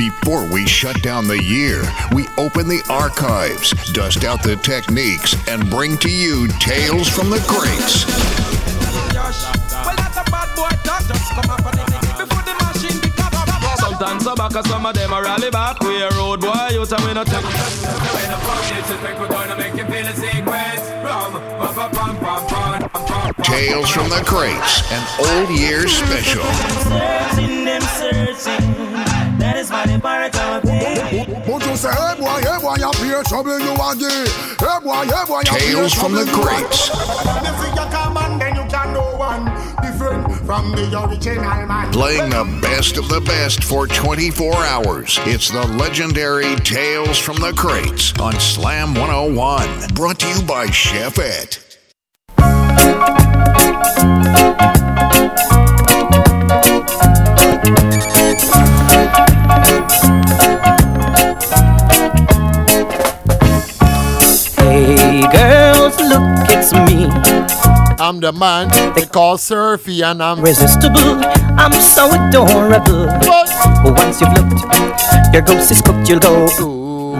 Before we shut down the year, we open the archives, dust out the techniques, and bring to you tales from the crates. Sometimes so back, some of them are rally back. We a road boy, you tell me nothing. Tales from the Crates, an old year special. Searching them searching. That is why they pirate our pain. Won't you say, hey boy, hey boy, you fear trouble you want to Hey boy, hey boy, you fear Tales from trouble the you want- Crates. See you come and then you can know one different from the original man. Playing the best of the best for 24 hours. It's the legendary Tales from the Crates on Slam 101. Brought to you by Chefette. Hey girls, look, it's me. I'm the man they call Surfy and I'm Irresistible, I'm so adorable. But once you've looked, your ghost is cooked, you'll go. Ooh,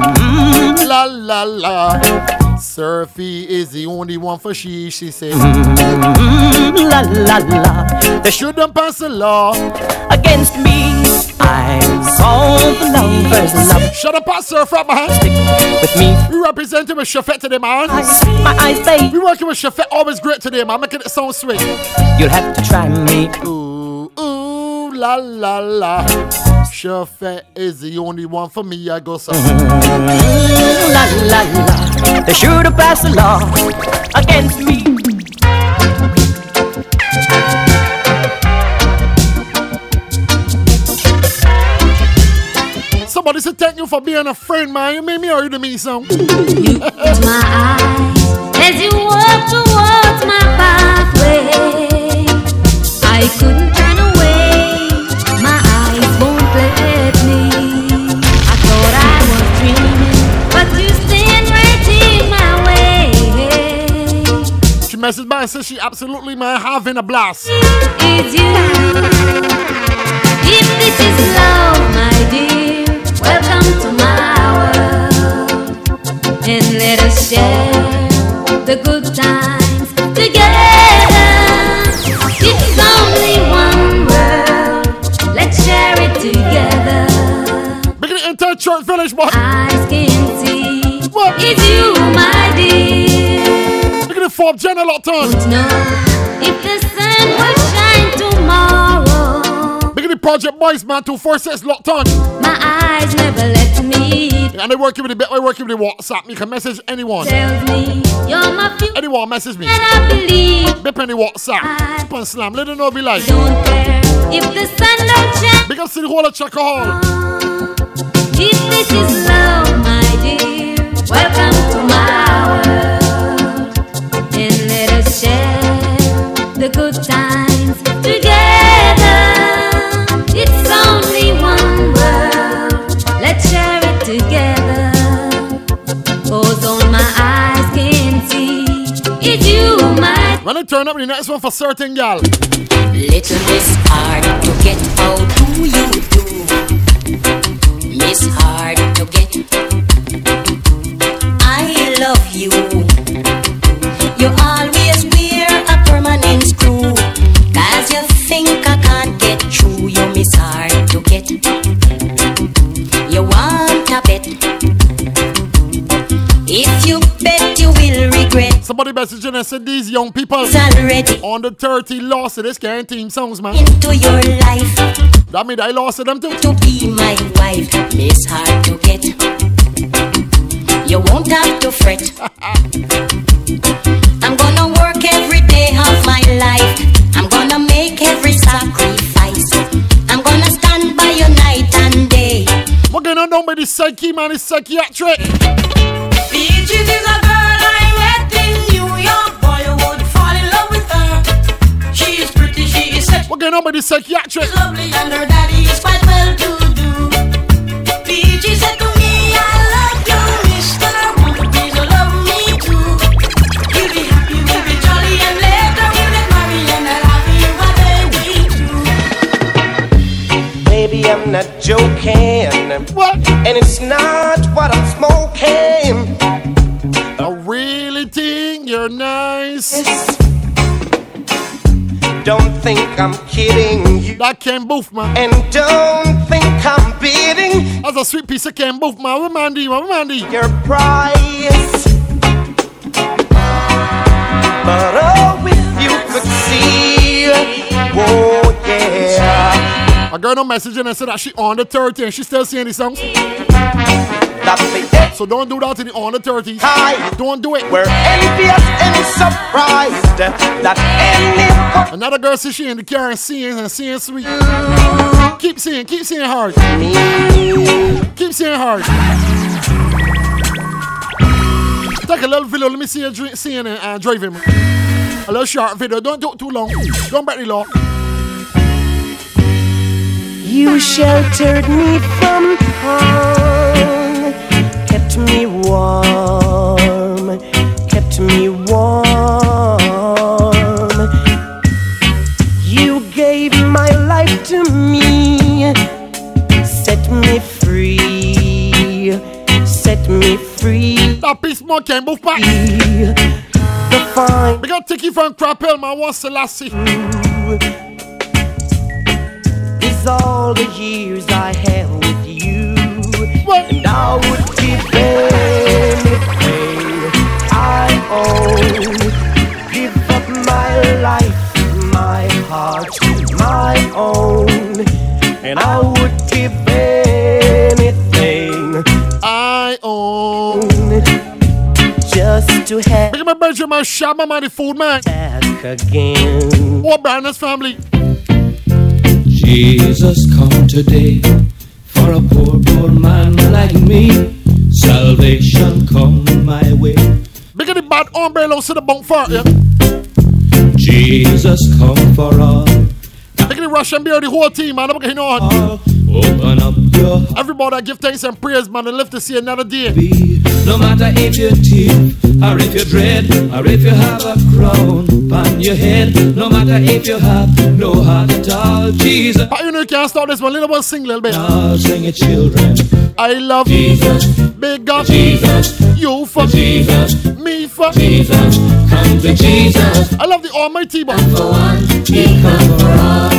la la la. Surfy is the only one for she, she says. Mm, la la la. They Shouldn't pass a law. against me. I'm so the lovers love Shut up, pass surf up, man. with me. We representing with Chefette today, man. Eyes, my eyes, babe. We working with Chefette, always great today, man. Making it sound sweet. You'll have to try me. Ooh, ooh, la la la. Chefette is the only one for me. I go so. Mm, la la la. They should have passed a law against me. Somebody said thank you for being a friend, man. You made me hear me song. my eyes as you walk towards my pathway. I couldn't turn away, my eyes won't let me. I thought I was dreaming, but you stand right in my way. She messaged back and said she absolutely, man, having a blast. It's you. If this is love, my dear, welcome to my world. And let us share the good times together. It's only one world. Let's share it together. Making it into a church village, boy. Eyes can see. What? It's you, my dear. Making it for Jenna Lockton. Don't know if the sun will shine tomorrow. Making it Project Boys, man, 246 locked on. My eyes never let me. And they working with the they working with the WhatsApp. You can message anyone. Tells me you're my future, Anyone message me. and I believe. Bip any WhatsApp. Tip and slam. Let them know be like. Don't care if the sun don't shine. Big up to the whole of Checker Hall. Oh, if this is love, my dear, welcome When they turn up the next one for certain gal. Little Miss Hard to get, how do you do? Miss Hard to get. I love you. You always wear a permanent screw. Cause you think I can't get through. You Miss Hard to get. Somebody messaging and said these young people It's already on the 30 lost to this kind team songs, man. into your life. That mean I lost to them too. to be my wife. Miss hard to get. You won't have to fret. I'm gonna work every day of my life. I'm gonna make every sacrifice. I'm gonna stand by you night and day. What going on down by the psyche, man? It's psychiatric. Peaches is a girl she is sexy, What going on by the psychiatric? lovely, and her daddy is quite well to do. Peaches said to me, I love you, mister. Won't you please love me too? We'll be happy, we'll be jolly, and later we'll get married, and I'll have you a baby too. Baby, I'm not joking. What? And it's not think I'm kidding you. That Ken Boothe, man. And don't think I'm bidding That's a sweet piece of Ken Boothe, man. Mandy, man? Where Mandy? your price. But oh, if you could see, oh yeah, A girl no messaging and I said that she on the 30 and she still seeing singing the song. that's the So don't do that in the on the 30s. high. Don't do it. We're envious and surprised that any Another girl says she in the car and singing and singing sweet. Keep seeing, keep seeing hard. Keep seeing hard. Take a little video, let me see you dri- singing and uh, driving. A little short video, don't do it too long. Don't break the law. You sheltered me from harm, kept me warm, kept me warm. You gave my life to me, set me free, set me free. That piece more can move back. The fine We got Tiki from Crapel, man. What's Selassie? is all the years I have. What? And I would give anything I own. Give up my life, my heart, my own. And I would give anything I own. Just to have Look at my Benjamin Shabba, man, the food man. back again. What Brandon's family? Jesus come today for a poor man like me. Salvation come my way. Big of the bad umbrella to the bunk far, yeah. Jesus come for all. Big of the Russian beer, the whole team, man. You know. all. Open up your heart. Everybody give thanks and praise, man, and live to see another day. be. No matter if you're thief, or if you're dread, or if you have a crown on your head. No matter if you have no heart at all. Jesus, But you know you can't stop this one. Little one sing a little bit. all sing it, children. I love Jesus, Big up Jesus, you for Jesus, me for Jesus. Come to Jesus. I love the Almighty, but For one, he come for all.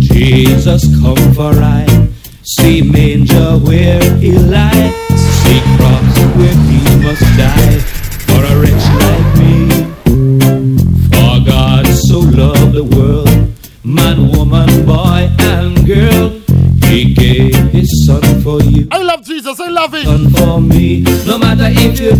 Jesus come for I see manger where he lie, see cross where he must die for a wretch like me. For God so loved the world, man, woman, boy, and girl, he gave his son for you I love Jesus. I love him. done for me. No matter if you're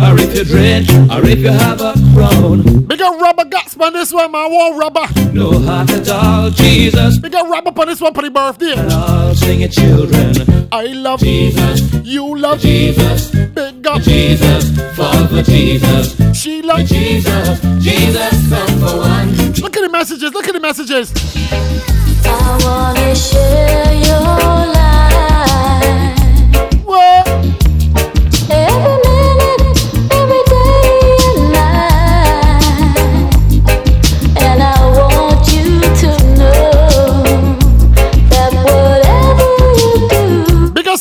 or if you're dread, or if you have a crown. Big up rubber guts, man. This one, man. War rubber. No heart at all, Jesus. Big up rubber on this one for the birthday. All sing it, children. I love Jesus, you. Love Jesus, Big up Jesus, fall for Jesus. she love Jesus, Jesus, come for one. Look at the messages. Look at the messages. I wanna share your life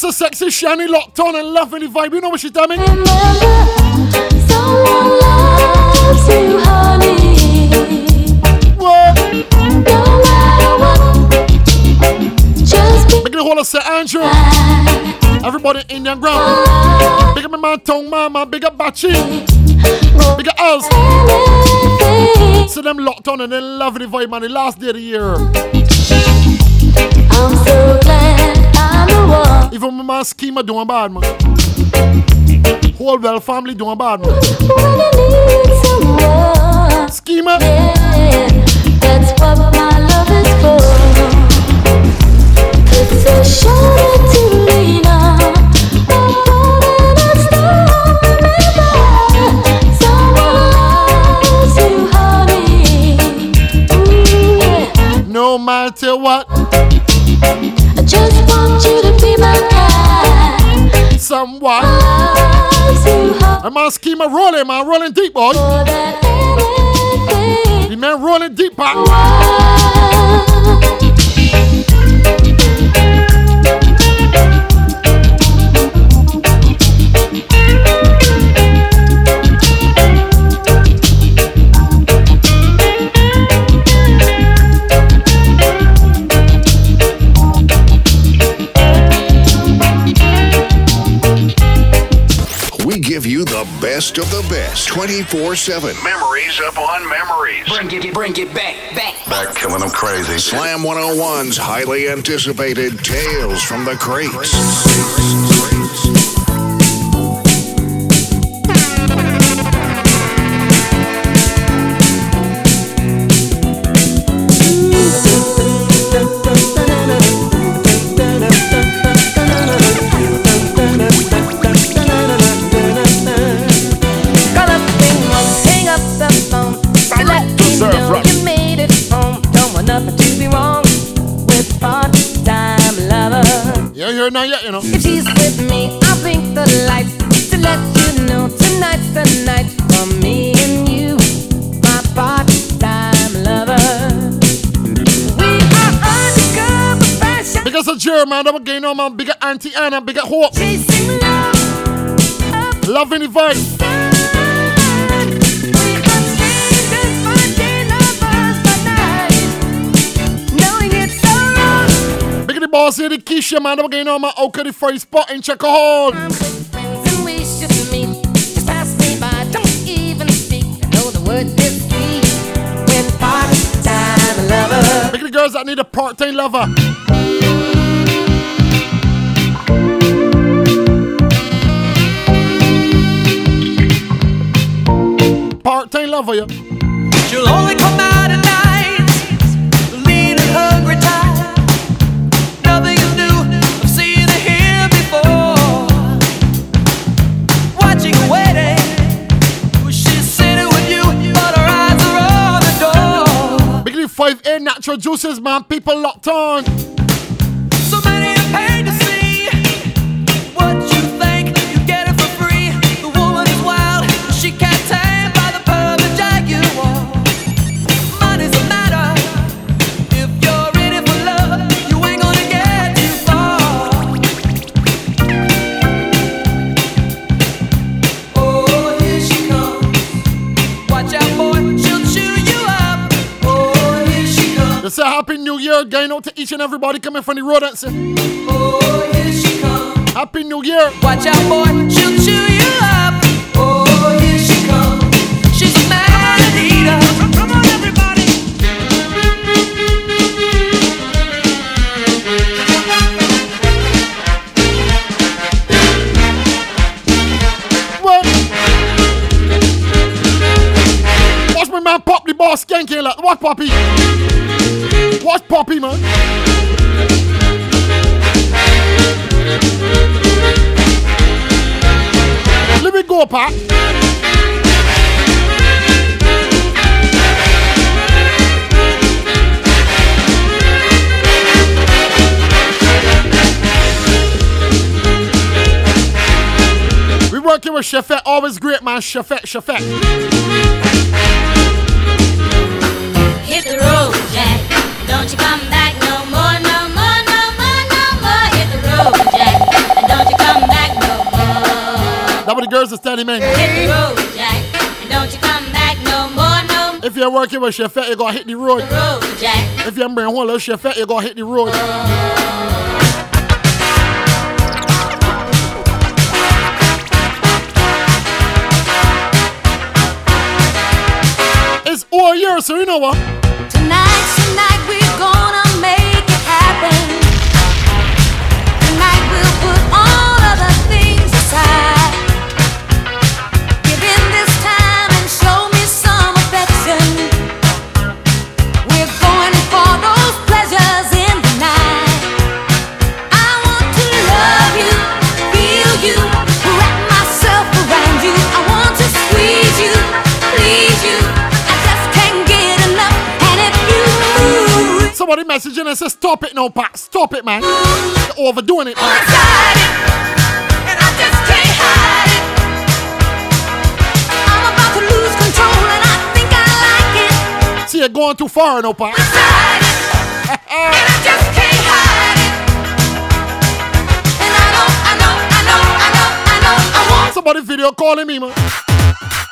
so sexy, shiny, locked on, and loving the vibe. You know what she tell me? remember someone loves you, honey. What? No matter what, just be Big the whole of St. Andrew. Everybody in Indian ground. Big up my man Tong Mama. Big up Bachi. Big up us. So them locked on and they loving the vibe, man. The last day of the year. Even my man Schema doing bad, man. Whole well family doing bad, man. When you need someone, Schema. yeah, that's what my love is for. It's a shoulder to lean on, a phone and a stone. Remember, someone loves you, honey. Ooh, yeah. No matter what. I just Someone. Loves you, honey. I'm on Schema rolling, man. Rolling deep, boy. More than anything. The man rolling deep, Pat. Best of the best 24 7. Memories upon memories. Bring it, bring it back, back. Back killing them crazy. Slam 101's highly anticipated Tales from the Crates. Here now yet, you know. If she's with me, I'll blink the lights to let you know tonight's the night for me and you, my part-time lover. We are undercover fashion. Because of Jeremiah, I'm getting on my bigger Auntie Anna, bigger Hope. Chasing love. Loving the vibe. Boss here, the Keisha, man. I'm getting on my Oka the first spot in Checker Hall. And we should meet. Just pass me by. Don't even speak. I know the word is sweet. With part-time lover. Big the girls that need a part-time lover. Part-time lover, yeah. She'll only come out at night, lean and hungry tired. 5A natural juices, man. People locked on. So many are paid to say Happy New Year, going out to each and everybody coming from the road and say, Oh, here she comes. Happy New Year. Watch out, boy, she'll chew you up. Oh, here she comes. She's a man eater. Come on, everybody. What? Watch my man Pop the boss skanking like, watch Poppy. Poppy, man. Let me go, Pop. We working with Chefette, always great man, Chefette, Chefette. Girls are standing, man. Hit the road, Jack. And don't you come back no more, no If you're working with Chefette, you're gonna hit the road. road, Jack. If you're bringing one little Chefette, you're gonna hit the road. It's all year, so you know what? Messaging and says, Stop it now, Pat. Stop it, man. You're overdoing it, man. and I just can't hide it. I'm about to lose control, and I think I like it. you're going too far, no pa. Somebody video calling me, man.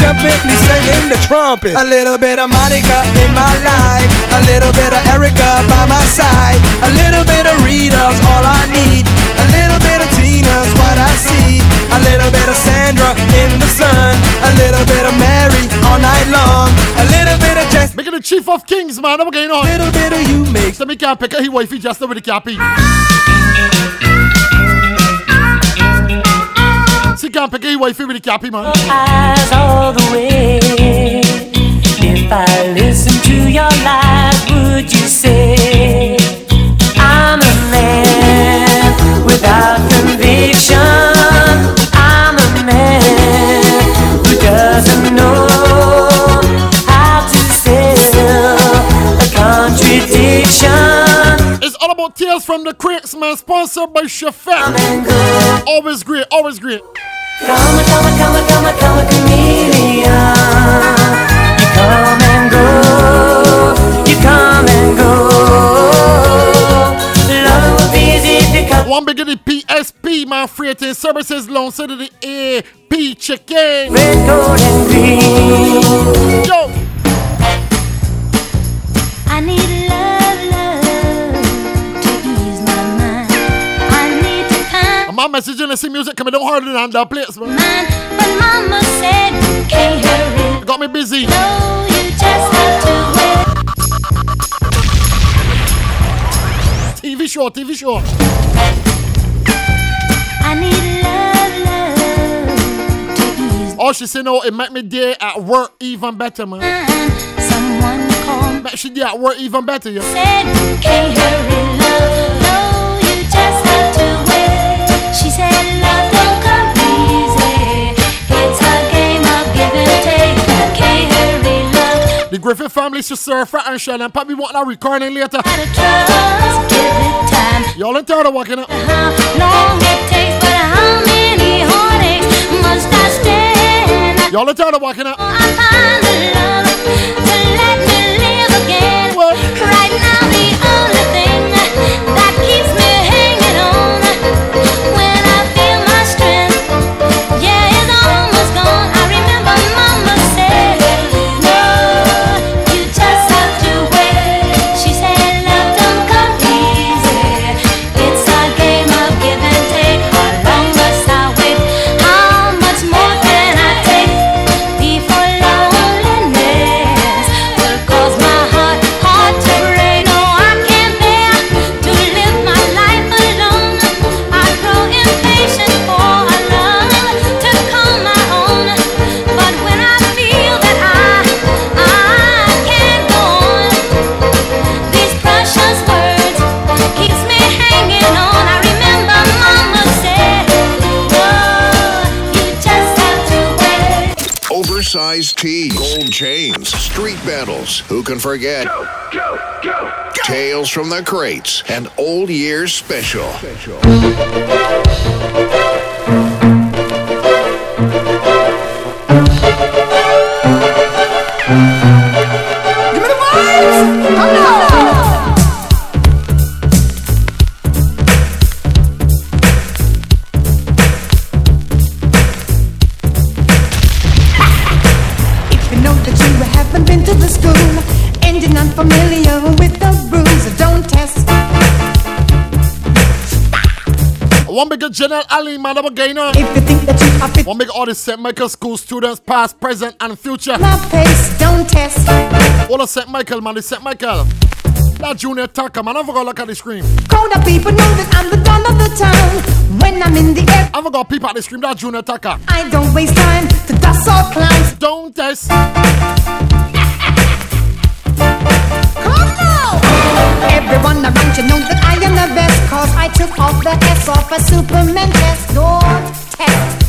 jump in, please the trumpet. A little bit of Monica in my life, a little bit of Erica by my side, a little bit of Rita's all I need, a little bit of Tina's what I see, a little bit of Sandra in the sun, a little bit of Mary all night long, a little bit of Jess. Making the chief of kings, man. I'm going on. A little bit of you make. So me can't pick a he wifey just over the cappy. Ah! Can't pick a he wifey with the cappy, man. eyes all the way. If I listen to your lies, would you say I'm a man without conviction? I'm a man who doesn't know how to sell a contradiction. It's all about Tales from the Crates, man. Sponsored by Chefette. Always great, always great. Come come come come come chameleon. You come and go. You come and go. Love will be easy if you come. One big the PSP, man. Freighting services loan. So to the AP chicken. Red, gold, and green. Yo. My message in the sing music coming down harder than that place, man. mine, but Mama said can't hurry. Got me busy. No, you just have to wait. TV show, TV show. I need love, love Oh, she said no, it make me day at work even better, man. Uh-uh, someone called Make she day at work even better, yo. said can't hurry, The Griffin family serve Frat and Sean and want that recording later. Trust, give it time. Y'all in of walking up? How long it takes, but how many heartaches must I stand? Y'all in of walking up? Oh, chains, street battles. Who can forget? Tales from the Crates and Old Year's Special. Give One big General Ali, man, I'm again on. If you think that you are fit, One big all the St. Michael School students, past, present, and future. my pace, don't test. All of St. Michael, man, the St. Michael. That junior tacker, man, I forgot look at the screen. Of people know that I'm the dawn of the town. When I'm in the air, I forgot people at the screen, that junior tacker. I don't waste time to dust or clowns. Don't test. Everyone around you know that I am the best Cause I took off the S off a Superman test Door test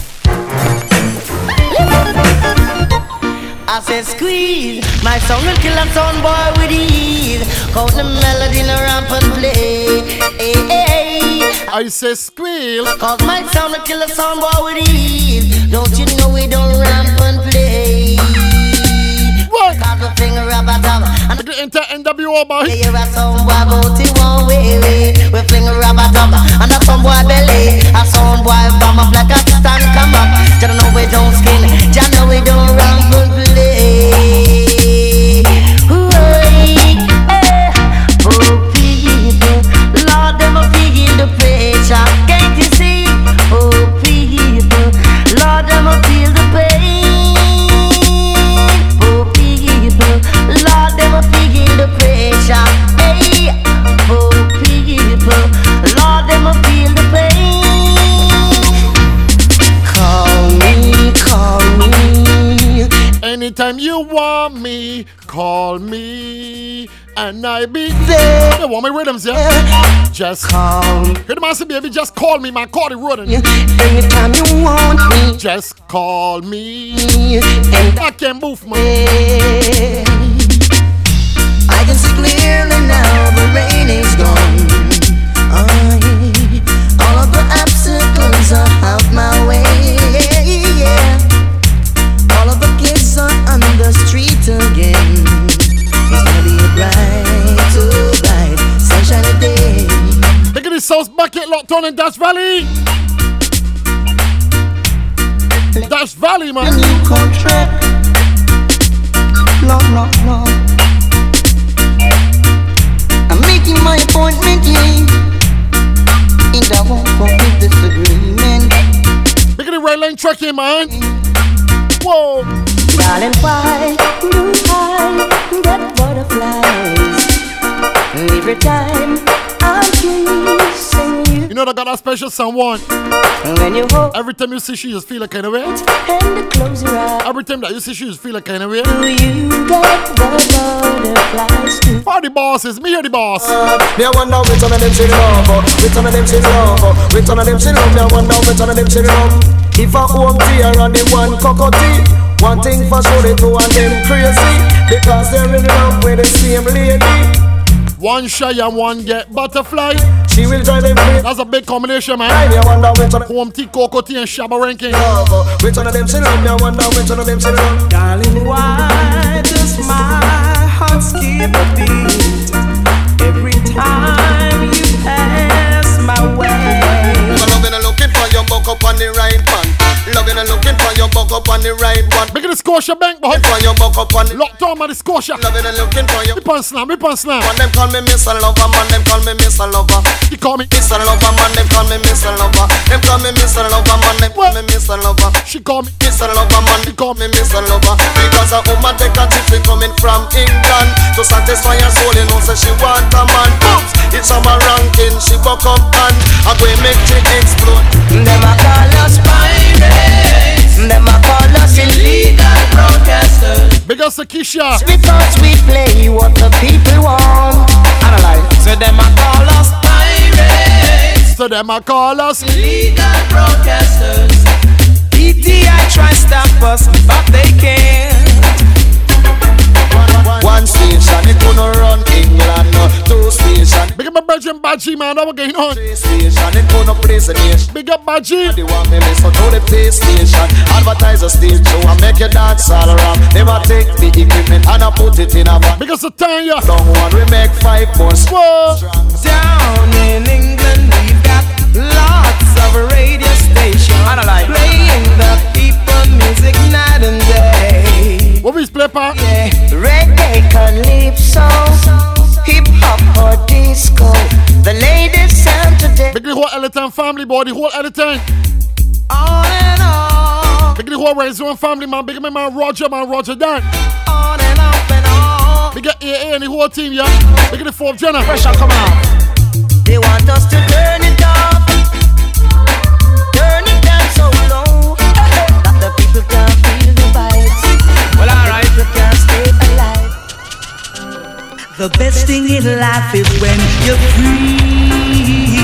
I said squeeze, my song will kill a sound boy with ease. Count the melody in a ramp and play. Hey, hey. I say squeal, cause my sound will kill a sound boy with ease. Don't you know we don't ramp and play? What? Cause the finger rubber dub and the enter NWO boy. Hear a sound boy bout it one way, way. We fling a rubber dub and I'm a sound boy belly. A sound boy bomb up like a stand come up. Just know we don't skin, just know we don't ramp and play. Anytime you want me, call me. And I be there. You want my rhythms, yeah? Just call. Hear the say, baby, just call me, man. Call the rodent. Anytime you want me, Just call me. and I can move, man. I can see clearly now the rain is gone. I, all of the obstacles are out my this South Bucket locked on in Dash Valley. Dash Valley, man. new contract. No, no, no. I'm making my appointment, yeah. And I won't forget this agreement. Look at the red lane trucking, man. Whoa. Darling, why do I get butterflies every time I'm kissing you? You know they got that special someone. When you hold Every time you see she just feel a kind of way. and close your eyes, Every time that you see she just feel a kind of way. do you get the butterflies too? Party bosses, me here the boss. Me I wonder which one of them she love, which one of them she love, which one of them she love. Me I wonder which one of them she love. If I home tear and the one cockatoo, one thing for sure the two of them crazy because they're in love with the same lady. One shy and one get butterfly. She will drive them crazy. That's a big combination, man. Me I wonder which one. Home T, cocoa tea, and shabba ranking. Love, oh. which one of them she love. Me I wonder which one of them she love. Darling, why does my heart skip a beat every time you pass my way? Loving and looking for your buck up on the right man. Loving and looking for your buck up on the right one. Big the Scotia Bank, boy. For your buck up on the Locked on by the Scotia. Loving and looking for your Rip on slam, rip on slam. Man, them call me Mr. Lover, man, them call me Mr. Lover. You call me. Mr. Lover, man, them call me Mr. Lover. Them call me Mr. Lover, man, them call me Mr. Lover. She call me. Mr. Lover, man, they call me Mr. Lover. Because a woman take a trip, we coming from England. To satisfy her soul, you know, say she want a man. Oops, it's a ranking, she buck up and I go make she explode. Them a call us pirates. Them a call us illegal broadcasters. Big up Sakisha. Because we play what the people want. Analyze. So them a call us pirates. So them a call us. Illegal broadcasters. DTI try stop us, but they can't. One station, it gonna run England. Two station, Big up my Belgian Badgie, man. That what going on. three station, it gonna praise the nation. Big up Badgie. They want me miss, listen to the PlayStation Advertise a stage show and make you dance all around Never take the equipment and I put it in a bag Big up Satanya. Long one we make five more Whoa. Down in England, we've got lots of radio stations playing the people music night and day. What we play, pa? Reggae, calypso, hip hop or disco. The latest sound today. Big the whole Eleton family, boy. The whole Eleton. On and on, Big the whole Zone family, man. Big man Roger, man. Roger Dan. on and up and on. Big AA and the whole team, yeah. Big the fourth Jenna. Pressure come on. They want us to turn it The best thing in life is when you're free.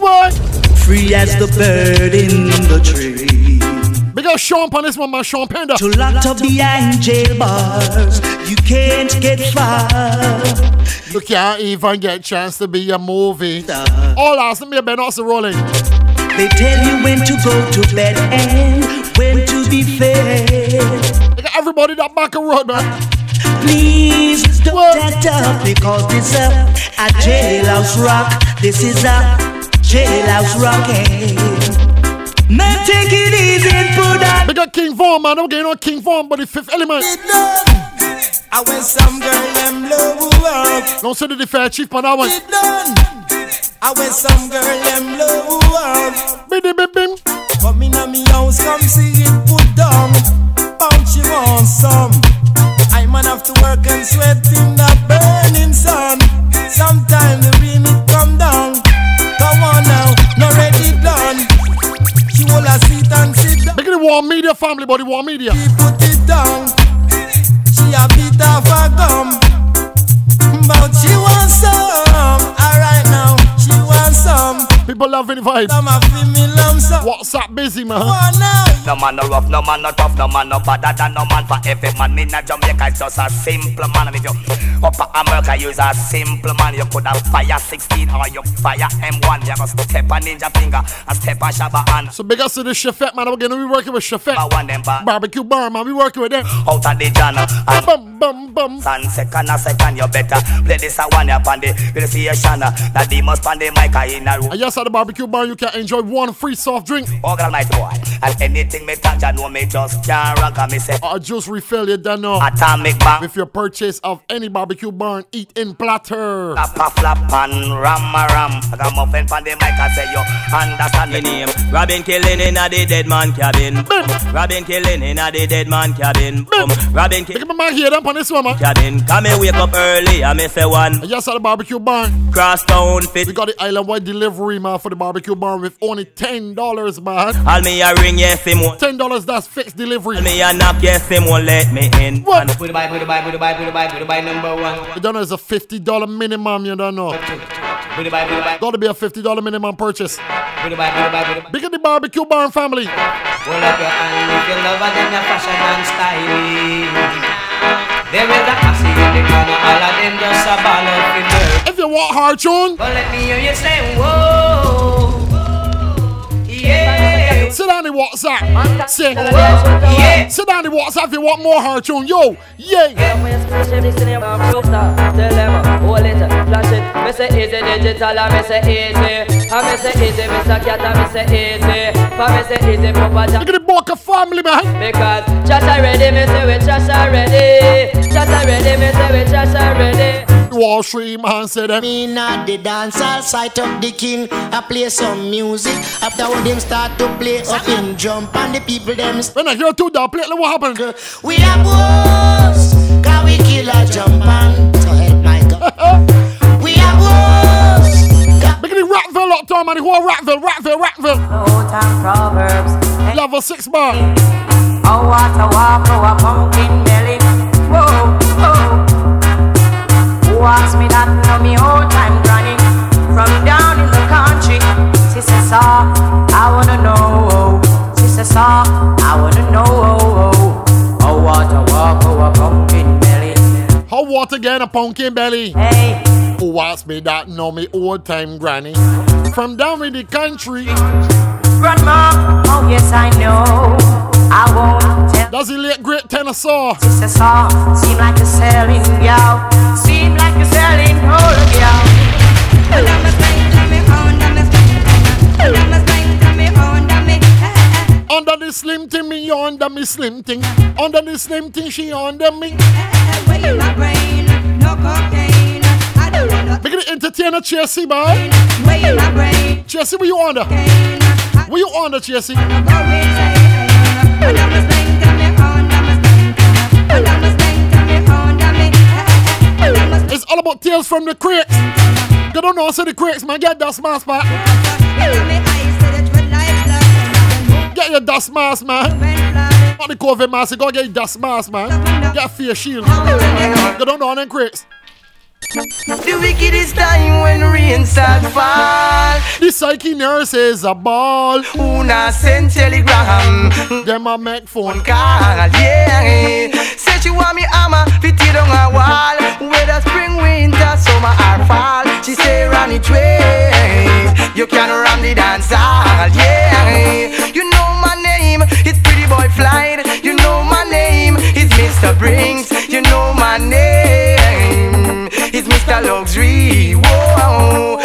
What? Free as the bird in the tree. Big up Sean on this one, man. Sean Pender. To locked up behind jail bars, you can't get far. You can't even get a chance to be a movie. All us, me Ben also rolling. They tell you when to go to bed and when to be fed. Everybody that back a road, man. Please don't act up because this a, a jailhouse rock. This is a jailhouse rocking. Eh? Man, take it easy and put that. Big up King Von, man. I'm getting on King Von, but the fifth element. I when some girl them love up. Don't say the fair chief on that one. It. I when some girl them love up. Bim bim bim. Come in a me house, come see it put down. Bounce you on some. Have to work and sweat in the burning sun. Sometimes the remit come down. Come on now, not ready done. She will a sit and sit down. Look at the War Media family, buddy. War Media. She put it down. She a bit of a gum. But she wants some. Alright now, she wants some. People loving the vibe. Some a feel me lump some. WhatsApp busy, man. No man no rough, no man no tough, no man no better than no man for every man in a Jamaica is just a simple man. And if you up a America, use a simple man. You could have fire 16 or you fire M1. You go step a ninja finger and step a shabba hand. So big up to the Chefette, man. We're gonna be working with Chefette. I want them back. Barbecue bar, man. We working with them. Out of the jana and bum bum bum. And second a second, you better play this a one up on the appreciation. That they must on the mic in a room. And yes, at the barbecue bar, you can enjoy one free soft drink. Organized boy. And anything me touch, I know me just can't rock. And me say, Or juice refill, you don't know. Uh, Atomic bang. With your purchase of any barbecue bar eat in platter. Flap a flap and ram a ram. I got muffin from the mic, I say you understand Me name Robin killing in a the dead man cabin. Robin killing in a the dead man cabin. Boom. Um, Robin killing. Look at my man here, them on this one, man. Cabin. Come me wake up early, I me say one. And yes, at the barbecue bar. Cross town fit. We got the island wide delivery, man, for the barbecue bar with only ten dollars, man. All me a ring, yes, him won't. Ten dollars, that's fixed delivery. All me a knock, yes, him won't let me in. What? Put the buy, put the buy, put the buy, put the buy, put the buy number one. You don't know it's a fifty dollar minimum. You don't know. Put the buy, put the buy. Got to be a fifty dollar minimum purchase. Put the buy, put the buy, put the buy. Big at the barbecue barn family. Hold up your hand if you love and then your fashion and styling. There is a posse in the corner, all of them just a ball the If you want hard tune, But let me hear you say, whoa. Sit down in WhatsApp. Say, yeah. Sit down in WhatsApp if you want more hard tune. Yo, yeah. It, it, me say easy digital, I me say easy I easy, cat, I easy For me say easy, Look at the Boca family, man. Because already, me say we trash already me say we trash already Wall Street man said that Me not the dance, I'll sight up the king. I play some music. After when them start to play up in jump and the people them When I hear two that play, what happened? We are boss, cause we kill a jump and so help my God. we are boss. Look at the Rockville up there, man. Who are Rockville, Rockville, Rockville. Old time Proverbs Level six bar. Oh, what a walk, oh, a pumpkin belly Who asked me that? Know me old time granny From down in the country Sister saw, ah, I wanna know Sister saw, ah, I wanna know Oh, what a walk, oh, a pumpkin belly How what again? A pumpkin belly. Hey. Who asked me that? Know me old time granny. From down in the country. Grandma, oh yes I know I won't tell Does he late great tenor saw? Sister saw, seem like a selling gal Under the slim thing, me under me slim thing. Under the slim thing, she under me. Make it entertainer, Chelsea, boy. Chelsea, where you under? Where you under, Chelsea? It's all about tales from the crates. You don't know, so the crates, man. Get that smart spot. Get your dust mask, man. Not the COVID mask, you gotta get your dust mask, man. Get a face shield. You don't know them crates. The wickedest time when rain start fall. The psyche nurse is a ball. Who not send telegram? Them a make phone call. Yeah. She want me hammer, fit it on a wall. Whether spring, winter, summer or fall. She say run it way. You can run the dance hall. Yeah. You know my name, it's Pretty Boy Flight. You know my name, it's Mr. Brinks. You know my name, it's Mr. Luxury. Whoa.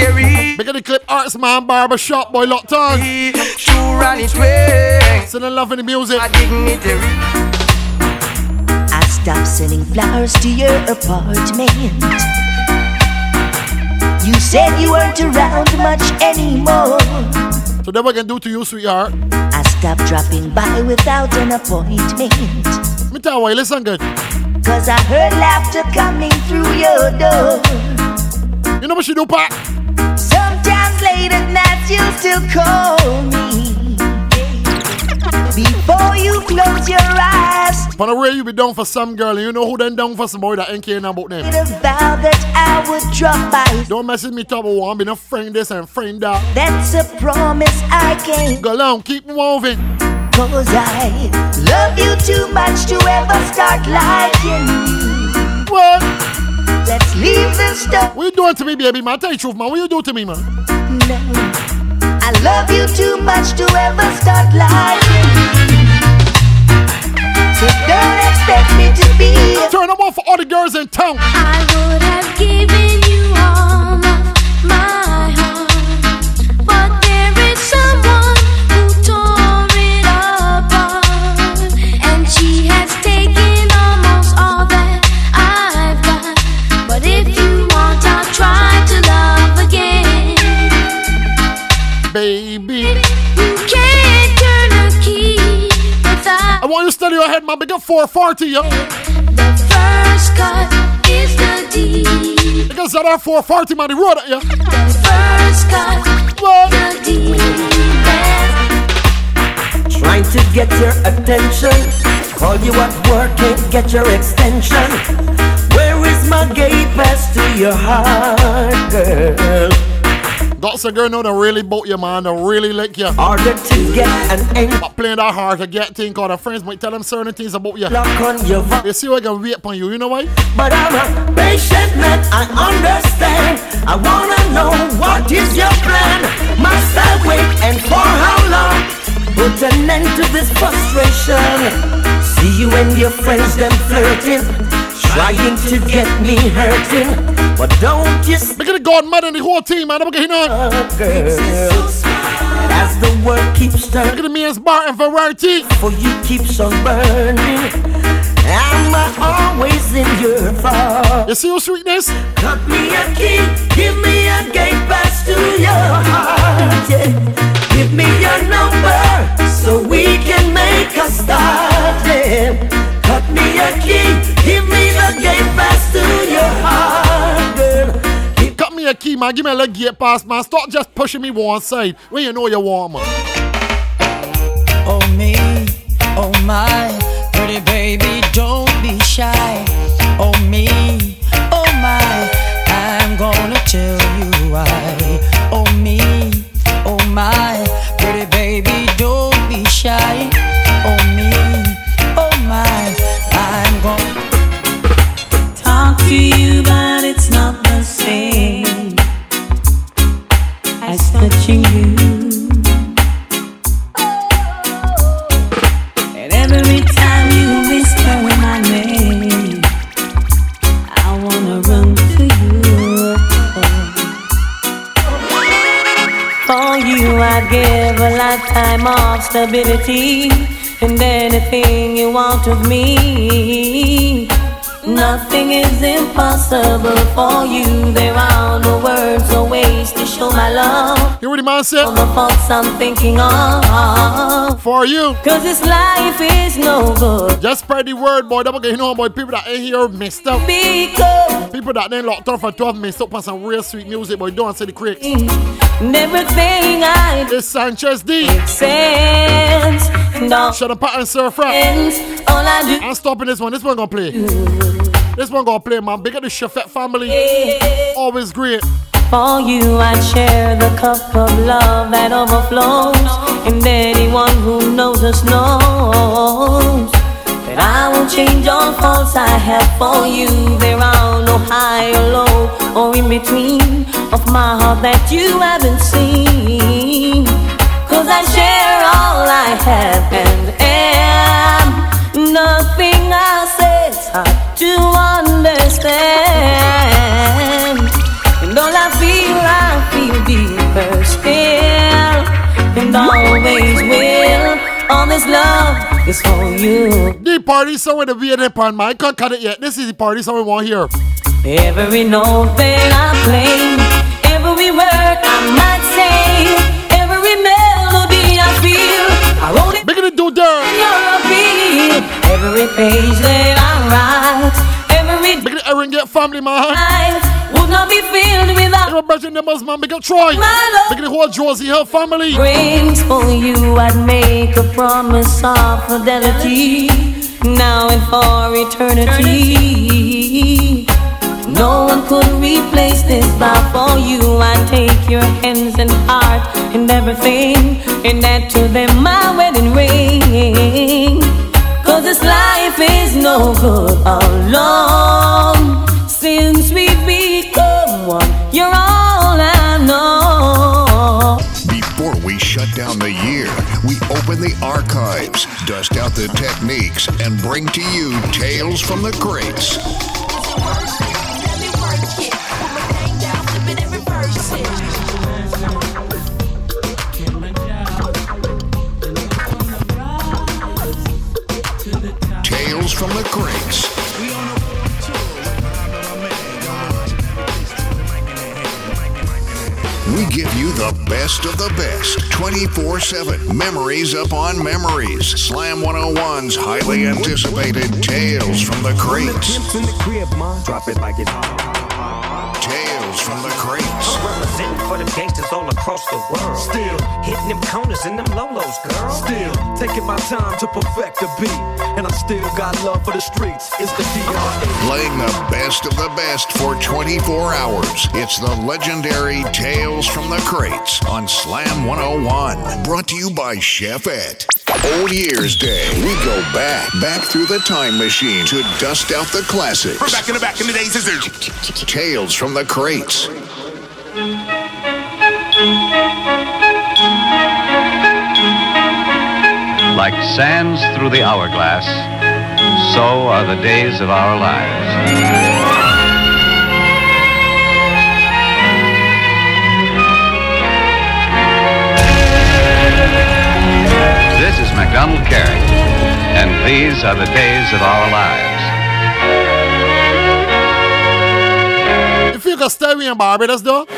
A category. Make the clip arts man barber shop boy locked on. To run it way. Sending love in the music. My dignitary. I stopped sending flowers to your apartment. You said you weren't around much anymore. So then what can do to you, sweetheart? I stopped dropping by without an appointment. Me tell you, listen good. Cause I heard laughter coming through your door. You know what she do, Pat? Late at night you still call me. Before you close your eyes, On the way you be down for some girl, and you know who then down for some boy that ain't caring about them. a vow that I would drop by. Don't message me talk about one, be no friend this and friend that. That's a promise I can't. Go on, keep moving. Cause I love you too much to ever start liking you. What? Let's leave this stuff. What you doing to me, baby, man? Tell you the truth, man. What you do to me, man? No. I love you too much to ever start liking you. So don't expect me to be. Turn them off for all the girls in town. I would have given you all my, my want you to study your head, man. Big up 440, yo. the first cut is the deed. Because that are 440, man. The road at you. First cut, the deed. Trying to get your attention. Call you at work, can't get your extension. Where is my gate pass to your heart, girl? That's a girl know that really boat you, man. That really like you. Order to get an end. But playing that hard to get thing called the friends might tell them certain things about you. Lock on your vo- You see what I can wait upon you, you know why? But I'm a patient man, I understand. I wanna know what is your plan. Must I wait and for how long? Put an end to this frustration. See you and your friends them flirting, trying to get me hurting. But don't you Look at the godmother and the whole team, man. I'm getting on. girl. As the work keeps turning, Look at man's bar and variety. for you keeps on burning. I'm always in your fault? You see your sweetness? Cut me a key, give me a gate pass to your heart. Yeah. Give me your number so we can make a start. Yeah. Cut me a key, give me the gate pass to your heart, girl. Cut me a key, man. Give me a leg gate pass, man. Stop just pushing me one side when you know you want, man. Oh me, oh my, pretty baby, don't be shy. Oh me, love. Hear what the man said? All the faults I'm thinking of. For you. Cause this life is no good. Just spread the word, boy. Don't get you know, boy. People that ain't here messed up. Because People that then locked up for 12 messed up on some real sweet music, boy. Don't say the critics. everything I It's Sanchez D. sense, no Shut up, and Surf Rap. All I do I'm stopping this one. This one gonna play. Mm. This one gonna play, man. Big up the Chefette family. Always great. For you, I'd share the cup of love that overflows. And anyone who knows us knows that I won't change all faults I have for you. There are no high or low or in between of my heart that you haven't seen. Cause I share all I have and this love is for you. The party song with the VNF on man. I can't cut it yet. This is the party song we want here. Every note that I play, every word I might say, every melody I feel, I wrote it. Make it do dirt. In every page that I write, every Make it Erin get family, man. life would not be filled without Your brother numbers, man. Make it Troy. Make the whole Josie, her family. rings for you. I'd make a promise of fidelity, now and for eternity. No one could replace this vow for you. I take your hands and heart and everything, and add to them my wedding ring. Cause this life is no good alone. Since we've become one, you're all I know. Before we shut down the year, we open the archives, dust out the techniques, and bring to you tales from the crates. Tales from the crates. We give you the best of the best 24 7. Memories upon memories. Slam 101's highly anticipated Tales from the Crates. Drop it like it's hot. Tales from the Crates. Representing for them gangsters all across the world. Still hitting them corners and them lolos, girl. Still taking my time to perfect the beat. And I still got love for the streets. It's the DRE. Playing the best of the best for 24 hours. It's the legendary Tales from the Crates on Slam 101. Brought to you by Chefette. Old Year's Day. We go back, back through the time machine to dust out the classics. We're back in the back in the days. Is there? Tales from the Crates. Like sands through the hourglass, so are the days of our lives. This is MacDonald Carey, and these are the days of our lives. You feel like stay in Barbados, though? Good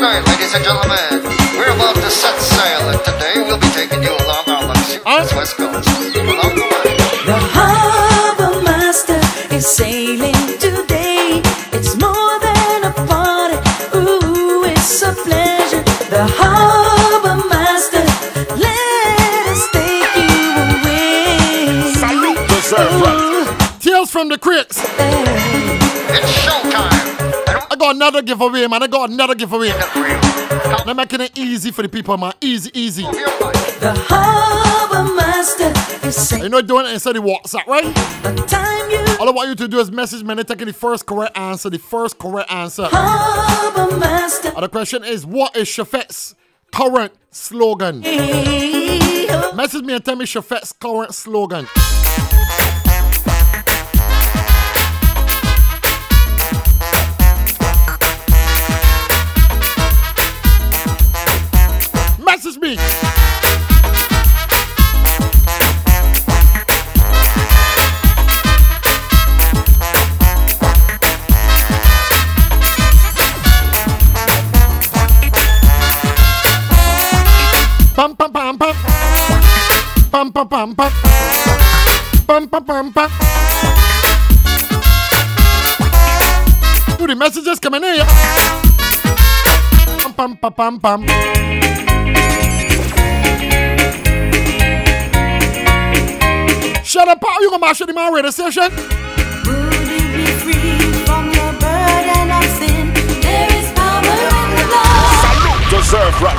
night, ladies and gentlemen. We're about to set sail, and today we'll be taking you along our luxurious west coast. Along the way. The harbor master is sailing today. It's more than a party. Ooh, it's a pleasure. The harbor master, let us take you away. Tales from the Crates. Another giveaway, man. I got another giveaway. I'm making it easy for the people, man. Easy, easy. The harbor master is sailing. You know, doing it inside the WhatsApp, right? All I want you to do is message me and taking the first correct answer. The first correct answer. Harbor master. And the question is, what is Chefette's current slogan? Oh. Message me and tell me Chefette's current slogan. Message. Pam pam pam pam. Pam pam pam pam. Pam pam pam pam. Do the messages coming in? Pam pam pam pam pam. Shut Shannon Pop, you gonna mash it in my radio station? Would you be free from your burden of sin? There is power in the blood. Deserve right.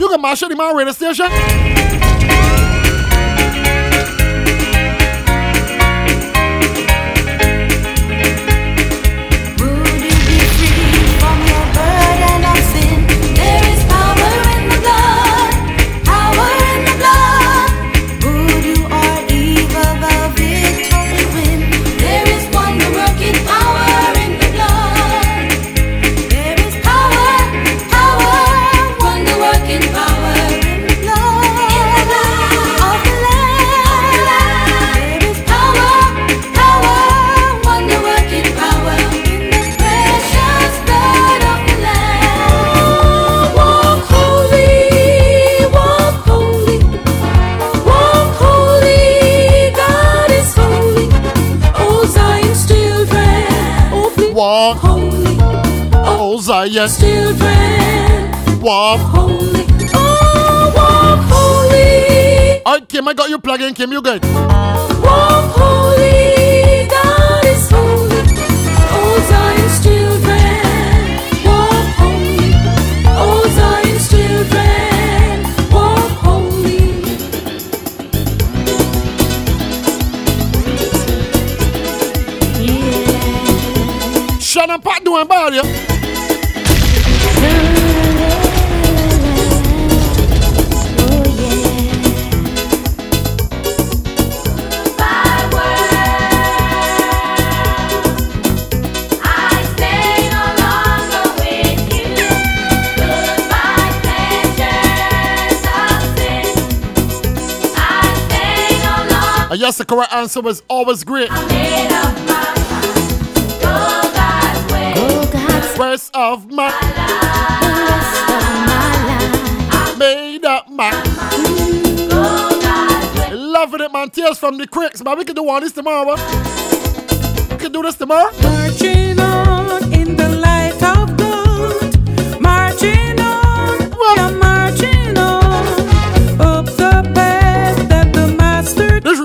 You can mash it in my radio station? Walk holy. Oh walk holy, Alright, Kim, I got you plug in, Kim, you good? walk holy. God is holy. Oh Zion's children, walk holy. Oh Zion's children, walk holy. Yeah. Shannon Pop doing bad, yeah? Yes, the correct answer was always great. Rest of my life. made up my way. loving it, man. Tears from the cricks, man. We can do one this tomorrow. We can do this tomorrow. Marching on in the light of God. Marching on, we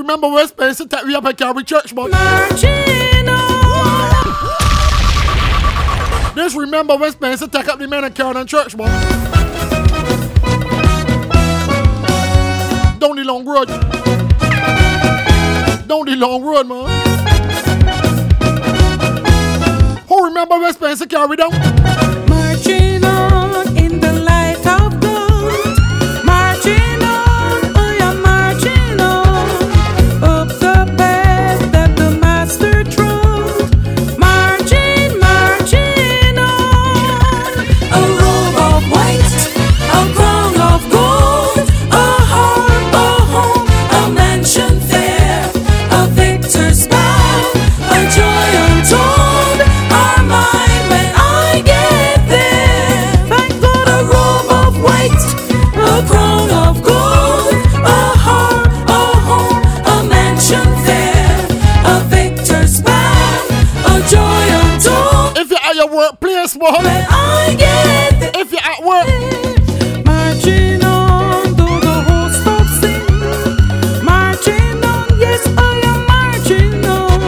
Remember West Spencer take me up at Calvary Church, man. on. Just remember West Spencer take up the men and Carolyn Church, man. Down the long road. Down the long road, man. Who remember West Spencer carry down? If you're at your workplace, man. When I get there. If you're at work. Marching on through the host of sin. Marching on, yes, I am marching on.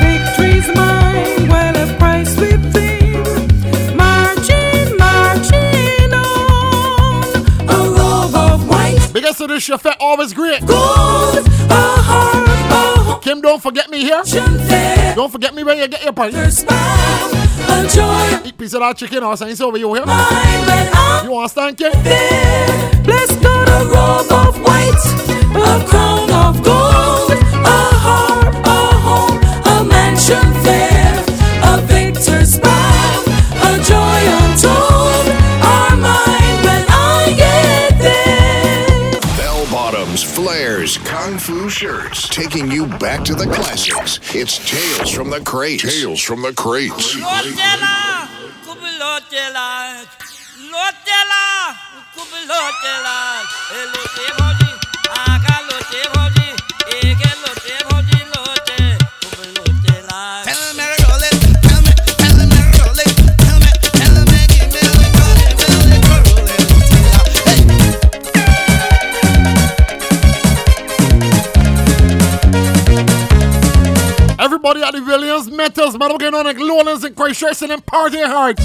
Victory's mine while a price within. Marching, marching on. A robe of white. Because of this, your fat always great. Gold, a harp, a Kim, don't forget me here. Don't forget me when you get your pint. Eat piece of that chicken or something over you here. You want to stand, Kim? there. Bless God, a robe of white, a crown taking you back to the classics. It's Tales from the Crates. Tales from the Crates. Ghettos, man. I'm getting on like Lowlands and Christchurch and them party hard.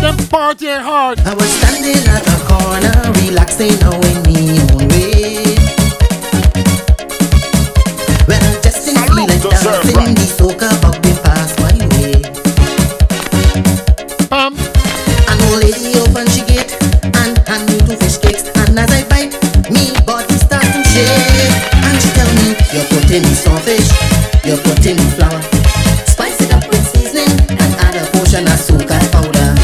Them party hard. I was standing at a corner, relaxing, knowing me own way. Well, just in me like dancing, putting me some fish, you're putting flour. Spice it up with seasoning and add a portion of soca powder.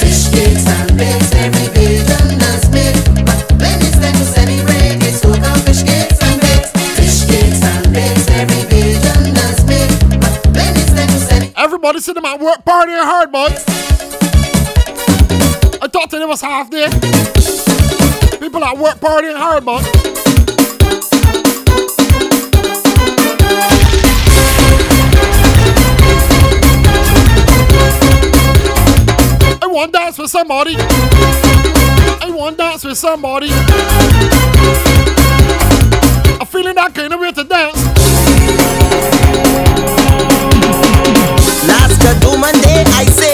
Fish cakes and bakes, every Bajan does make. But when it's time to celebrate, it's soca fish cakes and bakes. Fish cakes and bakes, every Bajan does make. But when it's time to celebrate. Everybody sit them at work partying hard, boys. I thought today was half day. People at work partying hard, but. I want dance with somebody. I want dance with somebody. I'm feeling that kind of way to dance. Last do Monday, I say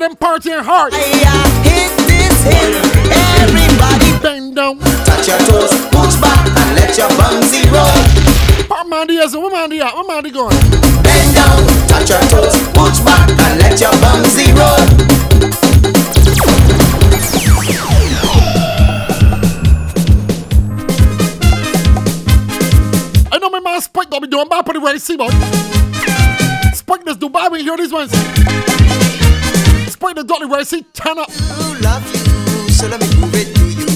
them partying hard. hit this hit. Everybody bend down, touch your toes, push back and let your bumsy roll. What man is what man is what man is going? Bend down, touch your toes, push back and let your bumsy roll. I know my man Spike got me doing bad the way, see man. Spike this Dubai when you hear these ones. The Dolly where I see turn up. love you, so let me prove it to you.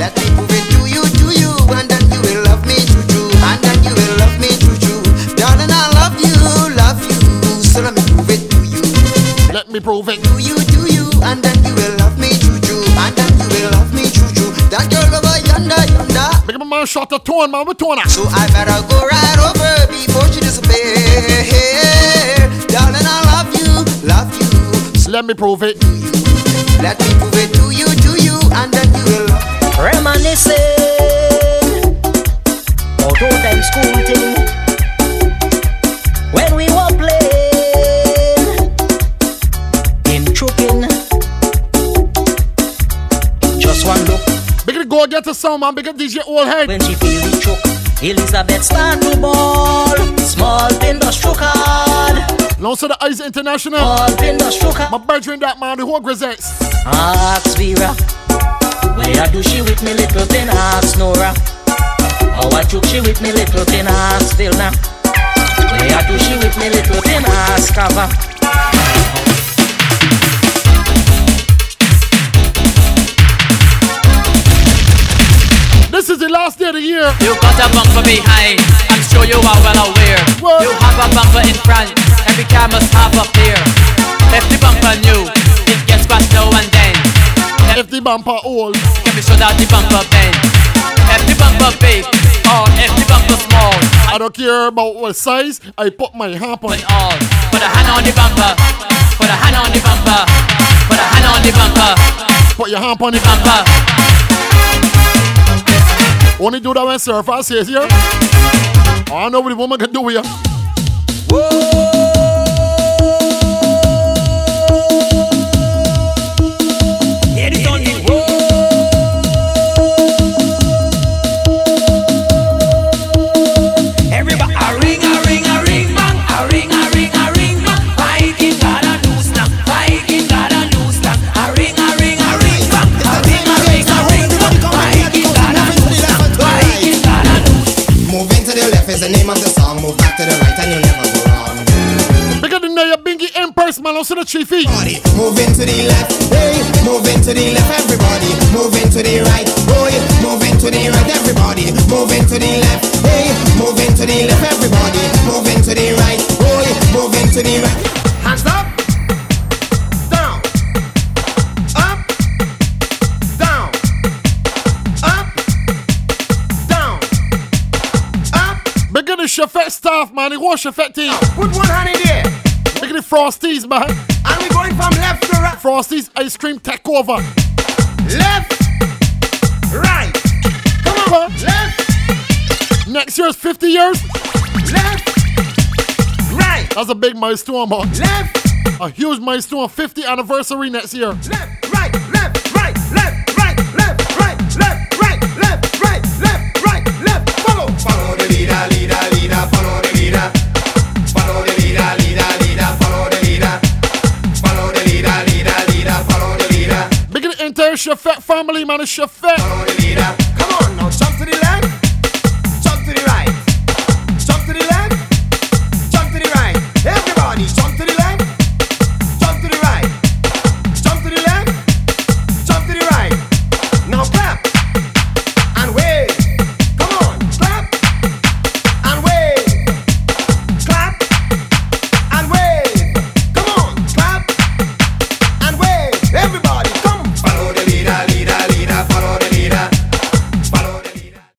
Let me prove it to you, to you, and then you will love me true, true, and then you will love me true, true. Darling, I love you, love you, so let me prove it to you. Let me prove it to you, to you, and then you will love me true, true, and then you will love me true, true. That girl over yonder, yonder. Big my man shot the tone, man, with tone. So I better go right over before she disappears. Darling, I love you, love you. Let me prove it. Let me prove it to you, to you, and then you will love. Reminiscing about old time school thing when we were playing in Trucking. Just one look Big the go get the sound, man. Big the DJ old head. when she feel the choke. Elizabeth start to ball, hard. Long the Eyes International. Small finger stroke hard. My brethren, that man, the whole grisettes. Ask Vera, where do she with me little thing? Ask Nora, how I took she with me little thing? Ask Vilna, where do she with me little thing? Ask Kava. This is the last day of the year. You got a bumper behind, I'm sure you are well aware. You have a bumper in front, every car must have a pair. The bumper new, it gets scratched now and then. The bumper old, can be sure that the bumper bend. The bumper big, or the bumper small. I don't care about what size, I put my hand on it. all. Put a hand on the bumper, put a hand on the bumper, put a hand on the bumper, Put your hand on it. bumper. Only do that when surfer says here. I know what the woman can do here. Everybody, nice man, listen to Chiefy. Moving to the left, hey, moving to the left, everybody. Moving to the right, boy, moving to the right, everybody. Moving to the left, hey, moving to the left, everybody. Moving to the right, boy, moving to the right. Hands up. Down. Up. Down. Up. Down. Up. Begin to chauffeur staff, man. It was chauffeur team. Put one hand in Frosties, man. And we going from left to right. Frosties ice cream takeover. Left, right. Come on, left. Next year's 50 years. Left, right. That's a big milestone, man. Left. A huge milestone, 50 anniversary next year. Left, Chefette family, man, it's Chefette.